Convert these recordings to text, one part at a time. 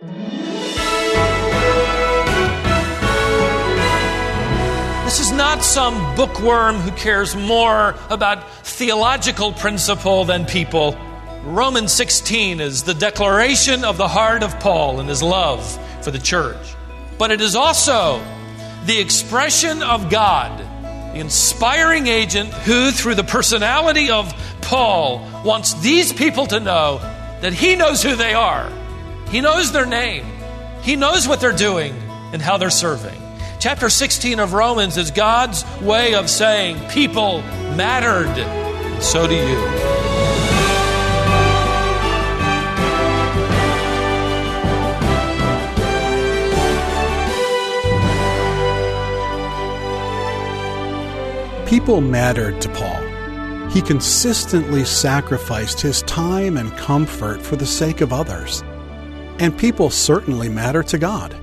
This is not some bookworm who cares more about theological principle than people. Romans 16 is the declaration of the heart of Paul and his love for the church. But it is also the expression of God, the inspiring agent who, through the personality of Paul, wants these people to know that he knows who they are, he knows their name, he knows what they're doing, and how they're serving. Chapter 16 of Romans is God's way of saying, People mattered, so do you. People mattered to Paul. He consistently sacrificed his time and comfort for the sake of others. And people certainly matter to God.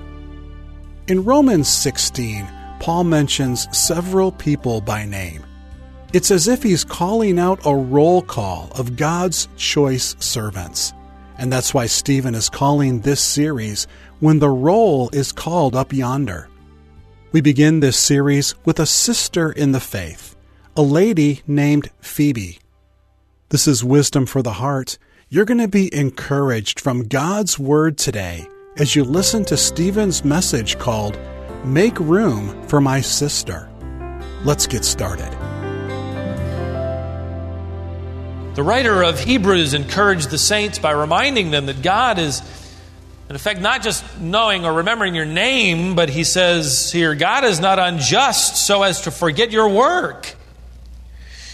In Romans 16, Paul mentions several people by name. It's as if he's calling out a roll call of God's choice servants. And that's why Stephen is calling this series When the Roll is Called Up Yonder. We begin this series with a sister in the faith, a lady named Phoebe. This is wisdom for the heart. You're going to be encouraged from God's Word today as you listen to Stephen's message called Make Room for My Sister. Let's get started. The writer of Hebrews encouraged the saints by reminding them that God is, in effect, not just knowing or remembering your name, but he says here, God is not unjust so as to forget your work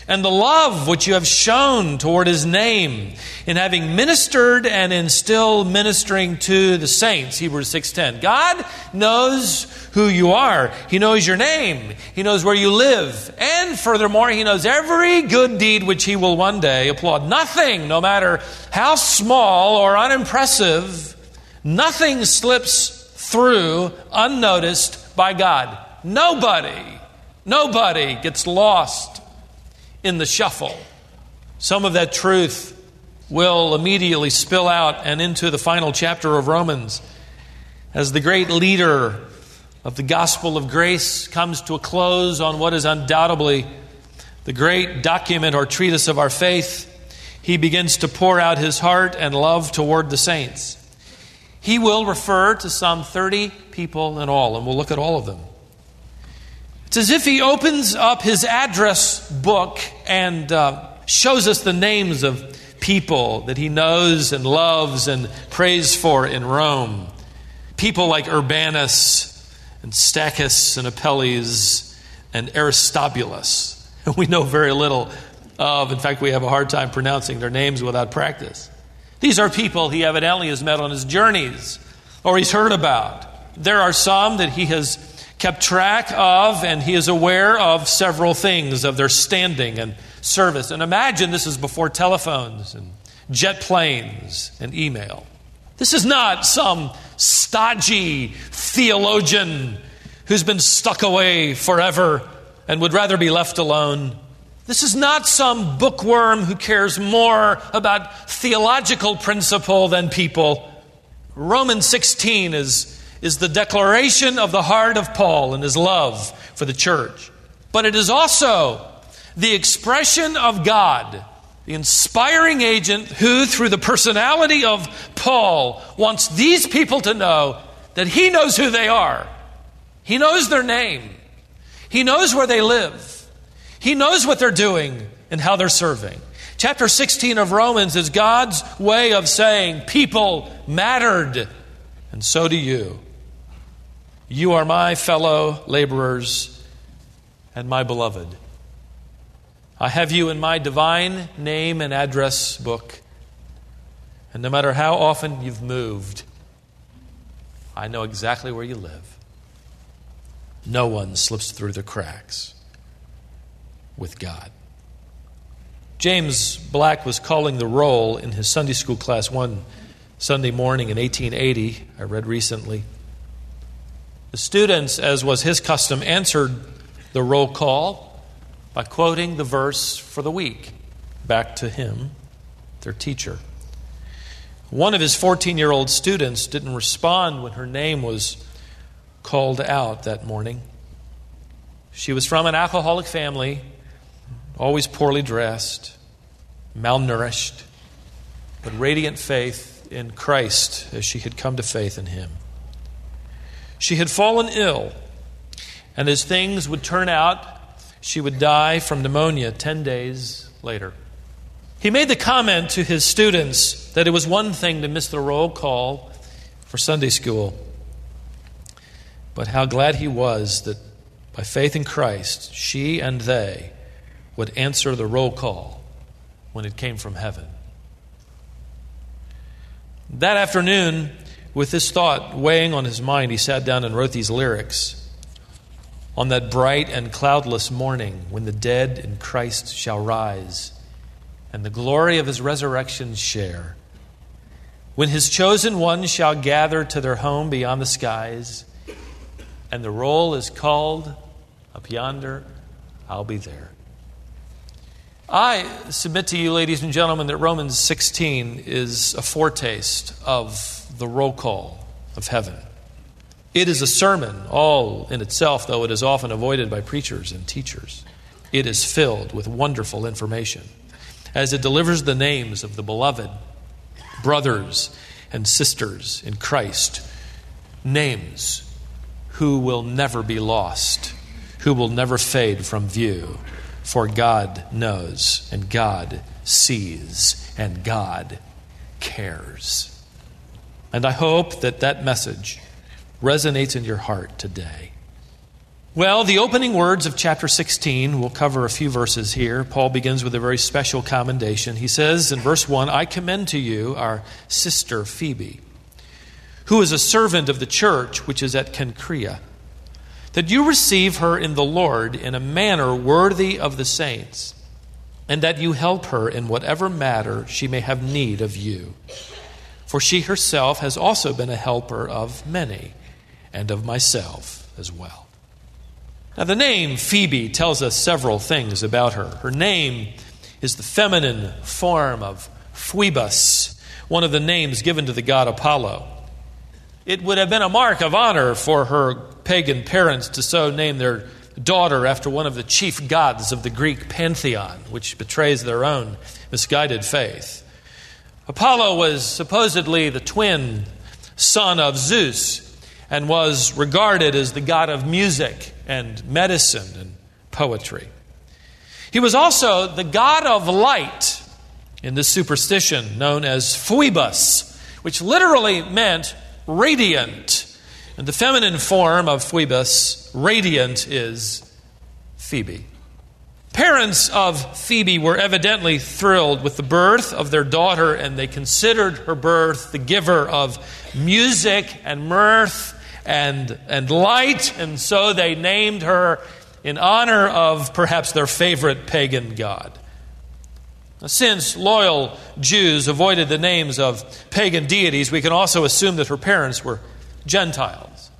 and the love which you have shown toward his name in having ministered and in still ministering to the saints hebrews 6.10 god knows who you are. He knows your name. He knows where you live. And furthermore he knows every good deed which he will one day applaud. Nothing no matter how small or unimpressive nothing slips through unnoticed by god. Nobody nobody gets lost in the shuffle. Some of that truth will immediately spill out and into the final chapter of Romans as the great leader of the gospel of grace comes to a close on what is undoubtedly the great document or treatise of our faith. He begins to pour out his heart and love toward the saints. He will refer to some 30 people in all, and we'll look at all of them. It's as if he opens up his address book and uh, shows us the names of people that he knows and loves and prays for in Rome. People like Urbanus and Stachys and Apelles and Aristobulus. We know very little of. In fact, we have a hard time pronouncing their names without practice. These are people he evidently has met on his journeys or he's heard about. There are some that he has kept track of, and he is aware of several things of their standing and service. And imagine this is before telephones and jet planes and email. This is not some stodgy theologian who's been stuck away forever and would rather be left alone. This is not some bookworm who cares more about theological principle than people. Romans 16 is is the declaration of the heart of Paul and his love for the church. But it is also the expression of God, the inspiring agent who, through the personality of Paul, wants these people to know that he knows who they are. He knows their name. He knows where they live. He knows what they're doing and how they're serving. Chapter 16 of Romans is God's way of saying people mattered, and so do you. You are my fellow laborers and my beloved. I have you in my divine name and address book. And no matter how often you've moved, I know exactly where you live. No one slips through the cracks with God. James Black was calling the roll in his Sunday school class one Sunday morning in 1880, I read recently. The students, as was his custom, answered the roll call by quoting the verse for the week back to him, their teacher. One of his 14 year old students didn't respond when her name was called out that morning. She was from an alcoholic family, always poorly dressed, malnourished, but radiant faith in Christ as she had come to faith in him. She had fallen ill, and as things would turn out, she would die from pneumonia 10 days later. He made the comment to his students that it was one thing to miss the roll call for Sunday school, but how glad he was that by faith in Christ, she and they would answer the roll call when it came from heaven. That afternoon, with this thought weighing on his mind, he sat down and wrote these lyrics. On that bright and cloudless morning, when the dead in Christ shall rise, and the glory of his resurrection share. When his chosen ones shall gather to their home beyond the skies, and the roll is called up yonder, I'll be there. I submit to you, ladies and gentlemen, that Romans 16 is a foretaste of the roll call of heaven. It is a sermon all in itself, though it is often avoided by preachers and teachers. It is filled with wonderful information as it delivers the names of the beloved brothers and sisters in Christ, names who will never be lost, who will never fade from view, for God knows and God sees and God cares. And I hope that that message resonates in your heart today. Well, the opening words of chapter 16, we'll cover a few verses here. Paul begins with a very special commendation. He says in verse 1 I commend to you our sister Phoebe, who is a servant of the church which is at Cenchrea, that you receive her in the Lord in a manner worthy of the saints, and that you help her in whatever matter she may have need of you. For she herself has also been a helper of many, and of myself as well. Now, the name Phoebe tells us several things about her. Her name is the feminine form of Phoebus, one of the names given to the god Apollo. It would have been a mark of honor for her pagan parents to so name their daughter after one of the chief gods of the Greek pantheon, which betrays their own misguided faith. Apollo was supposedly the twin son of Zeus and was regarded as the god of music and medicine and poetry. He was also the god of light in this superstition known as Phoebus, which literally meant radiant. And the feminine form of Phoebus, radiant, is Phoebe. Parents of Phoebe were evidently thrilled with the birth of their daughter, and they considered her birth the giver of music and mirth and, and light, and so they named her in honor of perhaps their favorite pagan god. Since loyal Jews avoided the names of pagan deities, we can also assume that her parents were Gentiles.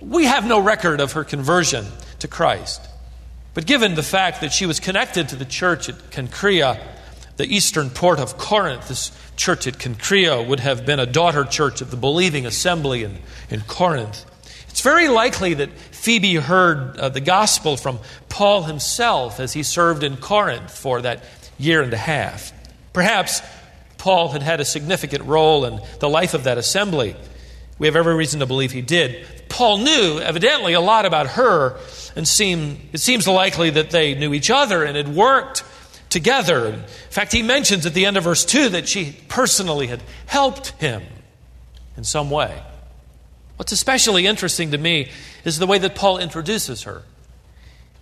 We have no record of her conversion to Christ. But given the fact that she was connected to the church at Cenchrea, the eastern port of Corinth, this church at Cenchrea would have been a daughter church of the believing assembly in, in Corinth. It's very likely that Phoebe heard uh, the gospel from Paul himself as he served in Corinth for that year and a half. Perhaps Paul had had a significant role in the life of that assembly. We have every reason to believe he did. Paul knew, evidently, a lot about her, and seem, it seems likely that they knew each other and had worked together. In fact, he mentions at the end of verse 2 that she personally had helped him in some way. What's especially interesting to me is the way that Paul introduces her.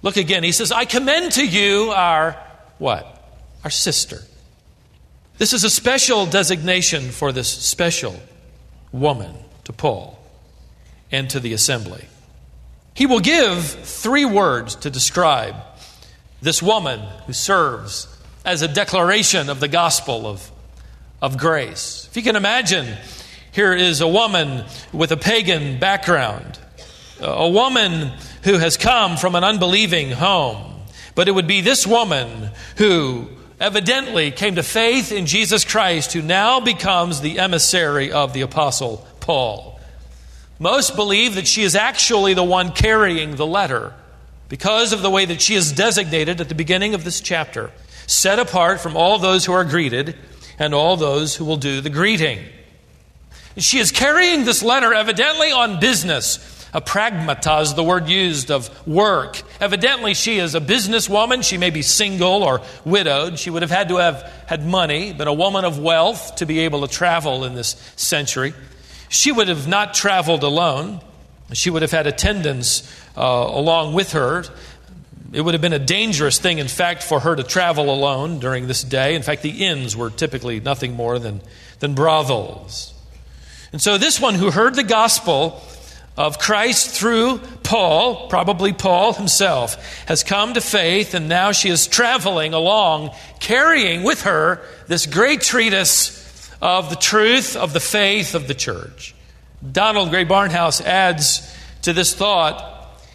Look again. He says, I commend to you our what? Our sister. This is a special designation for this special woman to Paul and to the assembly. He will give three words to describe this woman who serves as a declaration of the gospel of, of grace. If you can imagine, here is a woman with a pagan background, a woman who has come from an unbelieving home. But it would be this woman who evidently came to faith in Jesus Christ, who now becomes the emissary of the Apostle Paul. Most believe that she is actually the one carrying the letter because of the way that she is designated at the beginning of this chapter, set apart from all those who are greeted and all those who will do the greeting. She is carrying this letter evidently on business. A pragmatas, the word used of work. Evidently, she is a businesswoman. She may be single or widowed. She would have had to have had money, been a woman of wealth to be able to travel in this century. She would have not traveled alone. She would have had attendants uh, along with her. It would have been a dangerous thing, in fact, for her to travel alone during this day. In fact, the inns were typically nothing more than, than brothels. And so, this one who heard the gospel of Christ through Paul, probably Paul himself, has come to faith, and now she is traveling along, carrying with her this great treatise of the truth of the faith of the church. Donald Grey Barnhouse adds to this thought.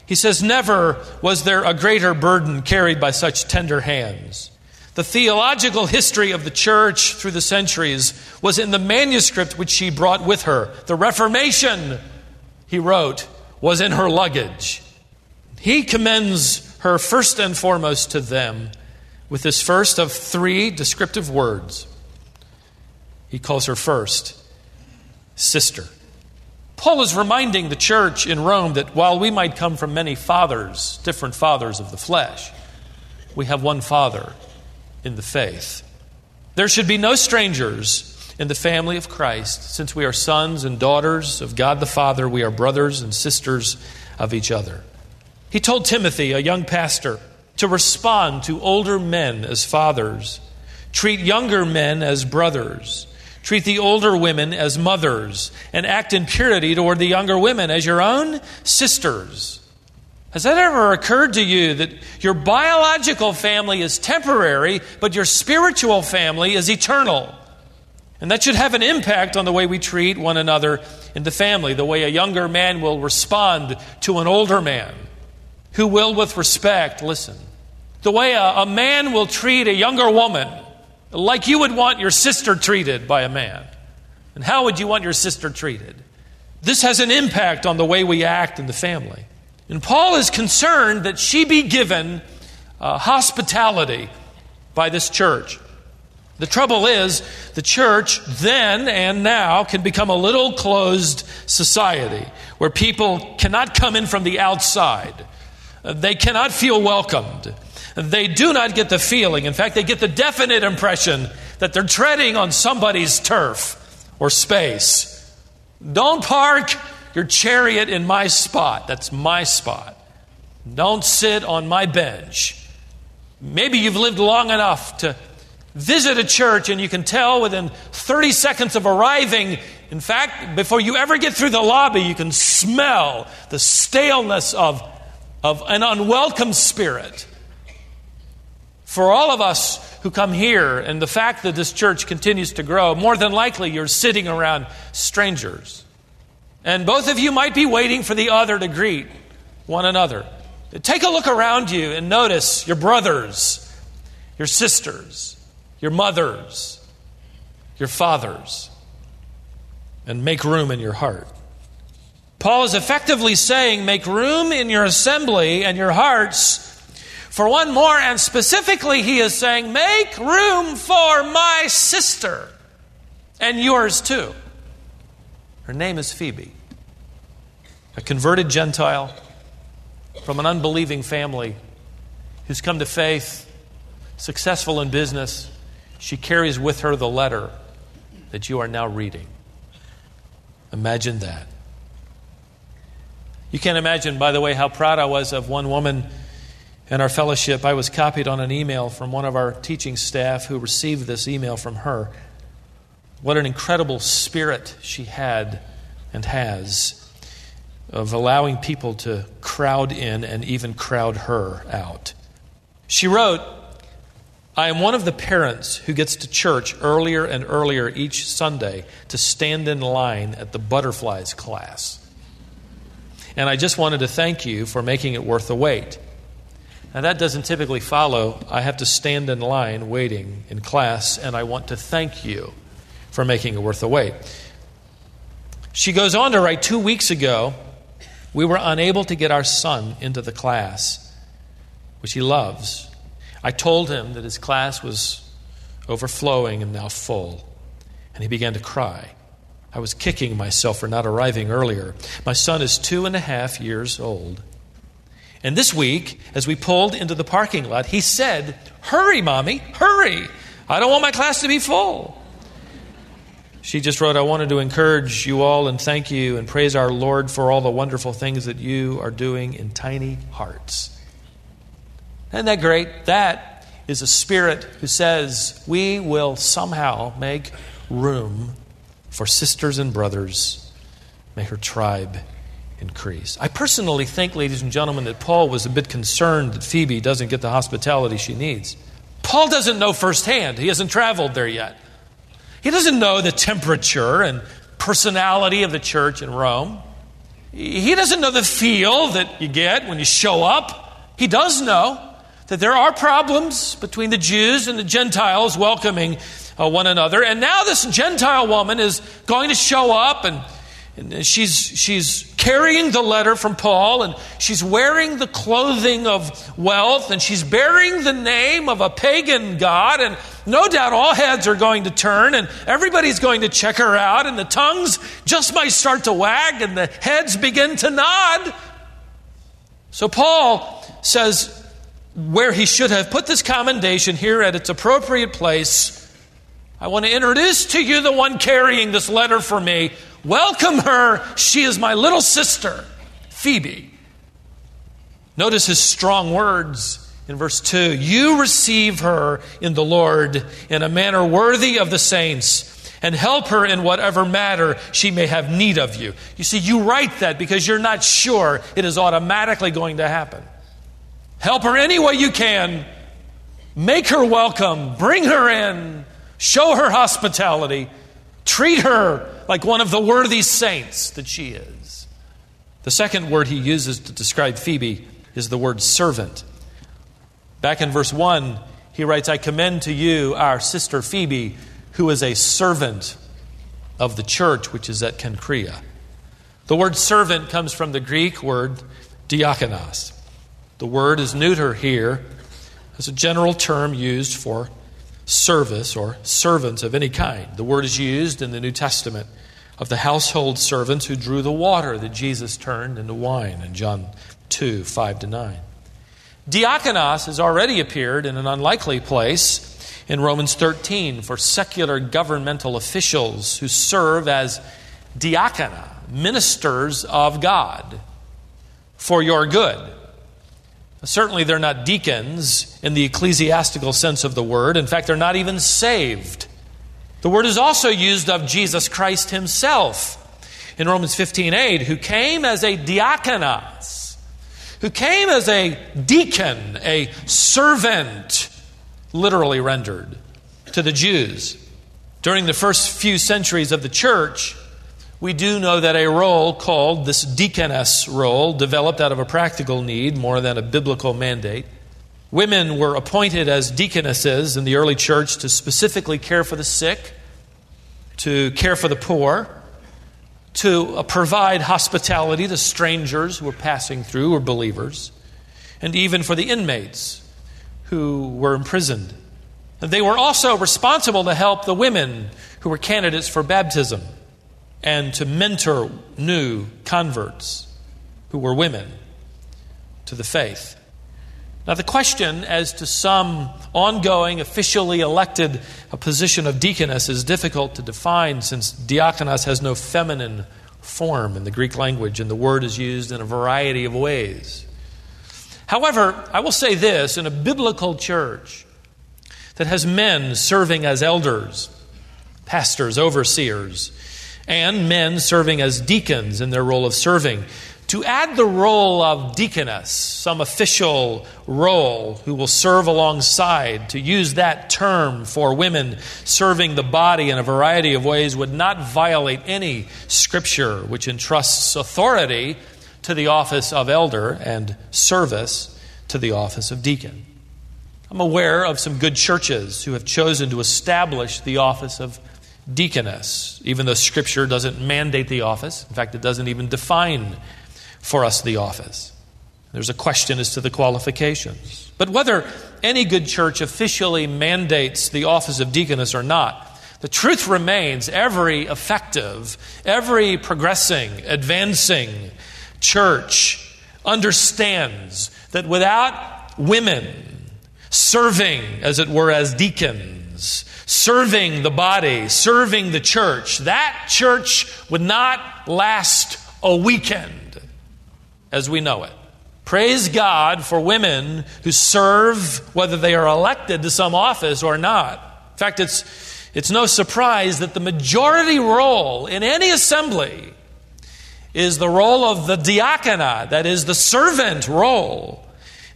He says, Never was there a greater burden carried by such tender hands. The theological history of the church through the centuries was in the manuscript which she brought with her. The Reformation, he wrote, was in her luggage. He commends her first and foremost to them with this first of three descriptive words. He calls her first sister. Paul is reminding the church in Rome that while we might come from many fathers, different fathers of the flesh, we have one Father in the faith. There should be no strangers in the family of Christ. Since we are sons and daughters of God the Father, we are brothers and sisters of each other. He told Timothy, a young pastor, to respond to older men as fathers, treat younger men as brothers, treat the older women as mothers, and act in purity toward the younger women as your own sisters. Has that ever occurred to you that your biological family is temporary, but your spiritual family is eternal? And that should have an impact on the way we treat one another in the family, the way a younger man will respond to an older man, who will, with respect, listen. The way a, a man will treat a younger woman, like you would want your sister treated by a man. And how would you want your sister treated? This has an impact on the way we act in the family. And Paul is concerned that she be given uh, hospitality by this church. The trouble is, the church then and now can become a little closed society where people cannot come in from the outside. They cannot feel welcomed. They do not get the feeling, in fact, they get the definite impression that they're treading on somebody's turf or space. Don't park your chariot in my spot. That's my spot. Don't sit on my bench. Maybe you've lived long enough to visit a church and you can tell within 30 seconds of arriving, in fact, before you ever get through the lobby, you can smell the staleness of, of an unwelcome spirit. For all of us who come here and the fact that this church continues to grow, more than likely you're sitting around strangers. And both of you might be waiting for the other to greet one another. Take a look around you and notice your brothers, your sisters, your mothers, your fathers, and make room in your heart. Paul is effectively saying, make room in your assembly and your hearts for one more, and specifically, he is saying, make room for my sister and yours too. Her name is Phoebe, a converted Gentile from an unbelieving family who's come to faith, successful in business, she carries with her the letter that you are now reading. Imagine that. You can't imagine, by the way, how proud I was of one woman in our fellowship. I was copied on an email from one of our teaching staff who received this email from her. What an incredible spirit she had and has of allowing people to crowd in and even crowd her out. She wrote, I am one of the parents who gets to church earlier and earlier each Sunday to stand in line at the butterflies class. And I just wanted to thank you for making it worth the wait. Now, that doesn't typically follow. I have to stand in line waiting in class, and I want to thank you for making it worth the wait. She goes on to write two weeks ago, we were unable to get our son into the class, which he loves. I told him that his class was overflowing and now full, and he began to cry. I was kicking myself for not arriving earlier. My son is two and a half years old. And this week, as we pulled into the parking lot, he said, Hurry, mommy, hurry. I don't want my class to be full. She just wrote, I wanted to encourage you all and thank you and praise our Lord for all the wonderful things that you are doing in tiny hearts. Isn't that great? That is a spirit who says, We will somehow make room for sisters and brothers. May her tribe increase. I personally think, ladies and gentlemen, that Paul was a bit concerned that Phoebe doesn't get the hospitality she needs. Paul doesn't know firsthand, he hasn't traveled there yet. He doesn't know the temperature and personality of the church in Rome. He doesn't know the feel that you get when you show up. He does know that there are problems between the Jews and the Gentiles welcoming uh, one another. And now this Gentile woman is going to show up and and she's, she's carrying the letter from Paul, and she's wearing the clothing of wealth, and she's bearing the name of a pagan god, and no doubt all heads are going to turn, and everybody's going to check her out, and the tongues just might start to wag, and the heads begin to nod. So Paul says, where he should have put this commendation here at its appropriate place, I want to introduce to you the one carrying this letter for me Welcome her. She is my little sister, Phoebe. Notice his strong words in verse 2 You receive her in the Lord in a manner worthy of the saints. And help her in whatever matter she may have need of you. You see, you write that because you're not sure it is automatically going to happen. Help her any way you can. Make her welcome. Bring her in. Show her hospitality. Treat her like one of the worthy saints that she is. The second word he uses to describe Phoebe is the word servant. Back in verse 1, he writes, I commend to you our sister Phoebe, who is a servant of the church which is at Cenchrea. The word servant comes from the Greek word diakonos. The word is neuter here as a general term used for service or servants of any kind. The word is used in the New Testament of the household servants who drew the water that Jesus turned into wine in John 2 5 to 9. Diakonos has already appeared in an unlikely place in Romans 13 for secular governmental officials who serve as diakona, ministers of God, for your good. Certainly, they're not deacons in the ecclesiastical sense of the word. In fact, they're not even saved. The word is also used of Jesus Christ himself in Romans 15 8, who came as a diakonos, who came as a deacon, a servant, literally rendered, to the Jews. During the first few centuries of the church, we do know that a role called this deaconess role developed out of a practical need more than a biblical mandate. Women were appointed as deaconesses in the early church to specifically care for the sick, to care for the poor, to uh, provide hospitality to strangers who were passing through or believers, and even for the inmates who were imprisoned. And they were also responsible to help the women who were candidates for baptism and to mentor new converts who were women to the faith. Now, the question as to some ongoing, officially elected position of deaconess is difficult to define since diakonos has no feminine form in the Greek language, and the word is used in a variety of ways. However, I will say this in a biblical church that has men serving as elders, pastors, overseers, and men serving as deacons in their role of serving, to add the role of deaconess, some official role who will serve alongside, to use that term for women serving the body in a variety of ways would not violate any scripture which entrusts authority to the office of elder and service to the office of deacon. I'm aware of some good churches who have chosen to establish the office of deaconess, even though Scripture doesn't mandate the office. In fact, it doesn't even define for us the office. There's a question as to the qualifications. But whether any good church officially mandates the office of deaconess or not, the truth remains every effective, every progressing, advancing church understands that without women serving, as it were, as deacons, serving the body, serving the church, that church would not last a weekend as we know it. Praise God for women who serve, whether they are elected to some office or not. In fact, it's, it's no surprise that the majority role in any assembly is the role of the diaconate, that is, the servant role.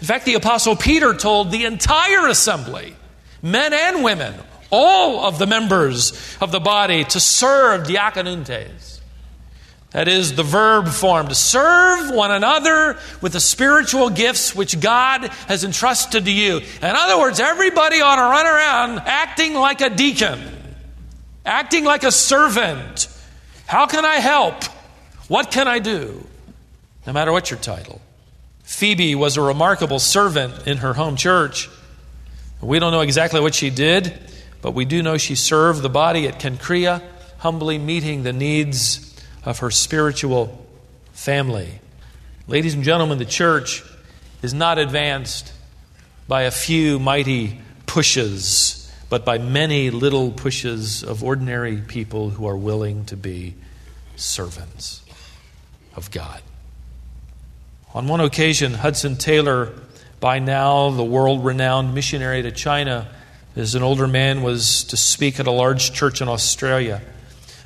In fact, the Apostle Peter told the entire assembly, men and women, all of the members of the body, to serve diakonuntes. That is the verb form to serve one another with the spiritual gifts which God has entrusted to you. In other words, everybody ought to run around acting like a deacon, acting like a servant. How can I help? What can I do? No matter what your title. Phoebe was a remarkable servant in her home church. We don't know exactly what she did, but we do know she served the body at Cenchrea, humbly meeting the needs of her spiritual family. Ladies and gentlemen, the church is not advanced by a few mighty pushes, but by many little pushes of ordinary people who are willing to be servants of God. On one occasion, Hudson Taylor, by now the world renowned missionary to China, as an older man, was to speak at a large church in Australia.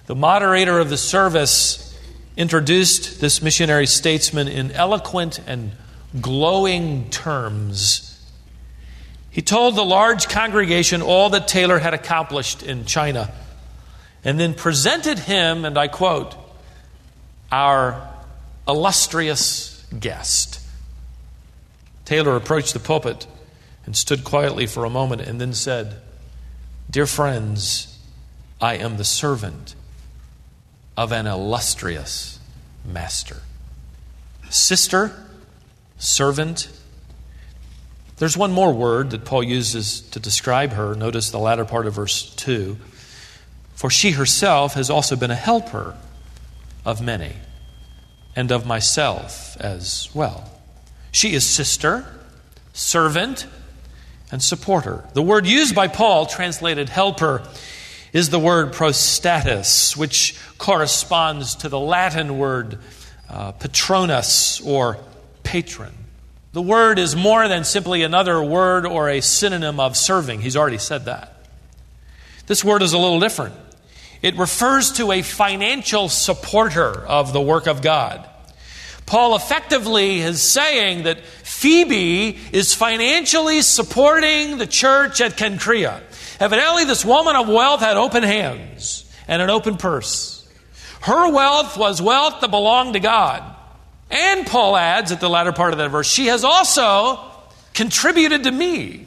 The moderator of the service introduced this missionary statesman in eloquent and glowing terms. He told the large congregation all that Taylor had accomplished in China and then presented him, and I quote, our illustrious guest. Taylor approached the pulpit and stood quietly for a moment and then said, Dear friends, I am the servant of an illustrious master. Sister, servant. There's one more word that Paul uses to describe her. Notice the latter part of verse 2. For she herself has also been a helper of many, and of myself as well. She is sister, servant, and supporter. The word used by Paul, translated helper, is the word prostatis, which corresponds to the Latin word uh, patronus or patron. The word is more than simply another word or a synonym of serving. He's already said that. This word is a little different. It refers to a financial supporter of the work of God. Paul effectively is saying that Phoebe is financially supporting the church at Cenchrea. Evidently, this woman of wealth had open hands and an open purse. Her wealth was wealth that belonged to God. And Paul adds at the latter part of that verse, she has also contributed to me.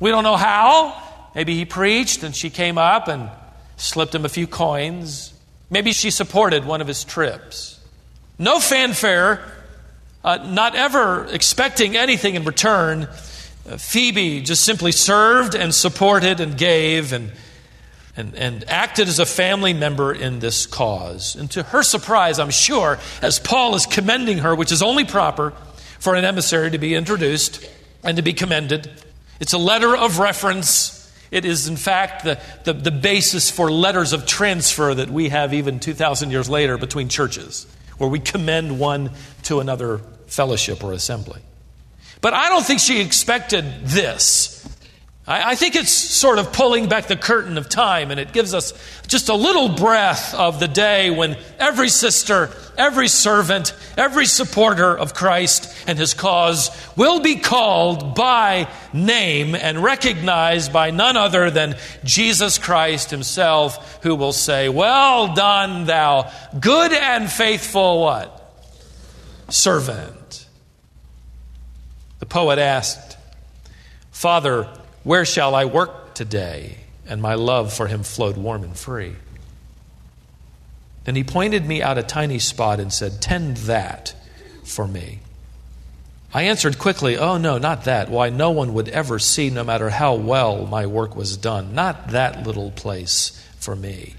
We don't know how. Maybe he preached and she came up and slipped him a few coins. Maybe she supported one of his trips. No fanfare, uh, not ever expecting anything in return. Phoebe just simply served and supported and gave and, and, and acted as a family member in this cause. And to her surprise, I'm sure, as Paul is commending her, which is only proper for an emissary to be introduced and to be commended, it's a letter of reference. It is, in fact, the, the, the basis for letters of transfer that we have even 2,000 years later between churches, where we commend one to another fellowship or assembly. But I don't think she expected this. I, I, think it's sort of pulling back the curtain of time, and it gives us just a little breath of the day when every sister, every servant, every supporter of Christ and his cause will be called by name and recognized by none other than Jesus Christ himself, who will say, Well done, thou good and faithful what? Servant The poet asked, Father, where shall I work today? And my love for him flowed warm and free. Then he pointed me out a tiny spot and said, Tend that for me. I answered quickly, Oh, no, not that. Why, no one would ever see, no matter how well my work was done. Not that little place for me.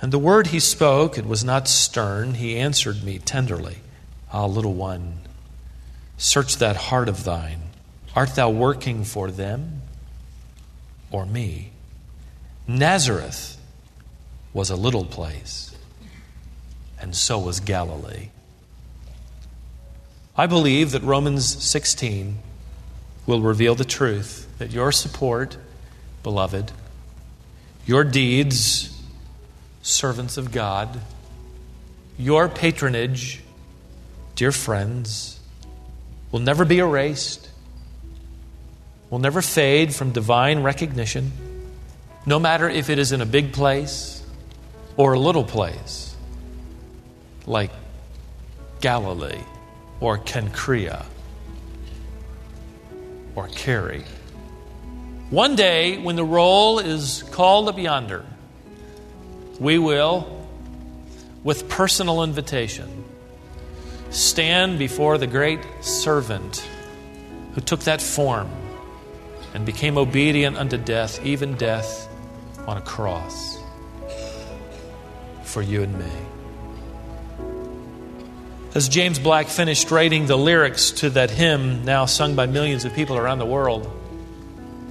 And the word he spoke, it was not stern. He answered me tenderly, Ah, little one, search that heart of thine. Art thou working for them or me? Nazareth was a little place, and so was Galilee. I believe that Romans 16 will reveal the truth that your support, beloved, your deeds, servants of God, your patronage, dear friends, will never be erased, will never fade from divine recognition, no matter if it is in a big place or a little place, like Galilee or Cenchrea or Cary. One day, when the roll is called up yonder, we will, with personal invitation, stand before the great servant who took that form and became obedient unto death, even death on a cross for you and me. As James Black finished writing the lyrics to that hymn, now sung by millions of people around the world,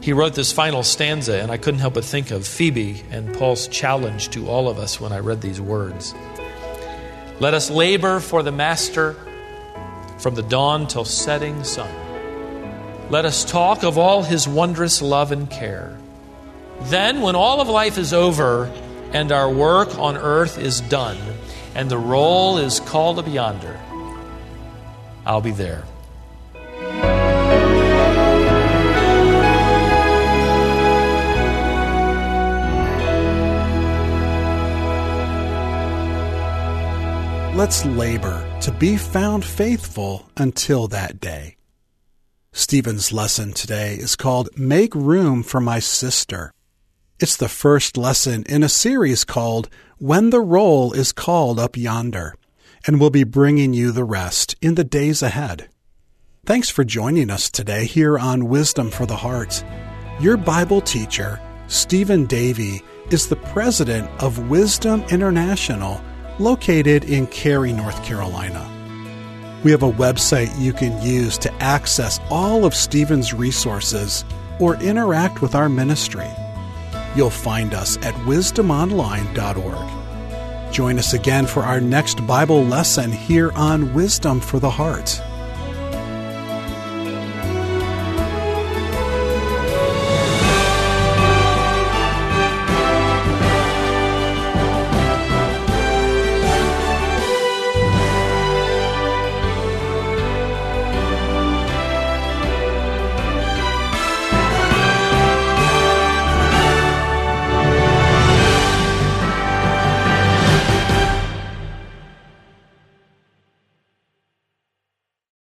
he wrote this final stanza, and I couldn't help but think of Phoebe and Paul's challenge to all of us when I read these words. Let us labor for the Master from the dawn till setting sun. Let us talk of all his wondrous love and care. Then, when all of life is over and our work on earth is done, and the roll is called up yonder, I'll be there. Let's labor to be found faithful until that day. Stephen's lesson today is called Make Room for My Sister. It's the first lesson in a series called When the Roll is Called Up Yonder, and we'll be bringing you the rest in the days ahead. Thanks for joining us today here on Wisdom for the Heart. Your Bible teacher, Stephen Davey, is the president of Wisdom International located in Cary, North Carolina. We have a website you can use to access all of Stephen's resources or interact with our ministry. You'll find us at wisdomonline.org. Join us again for our next Bible lesson here on Wisdom for the Heart.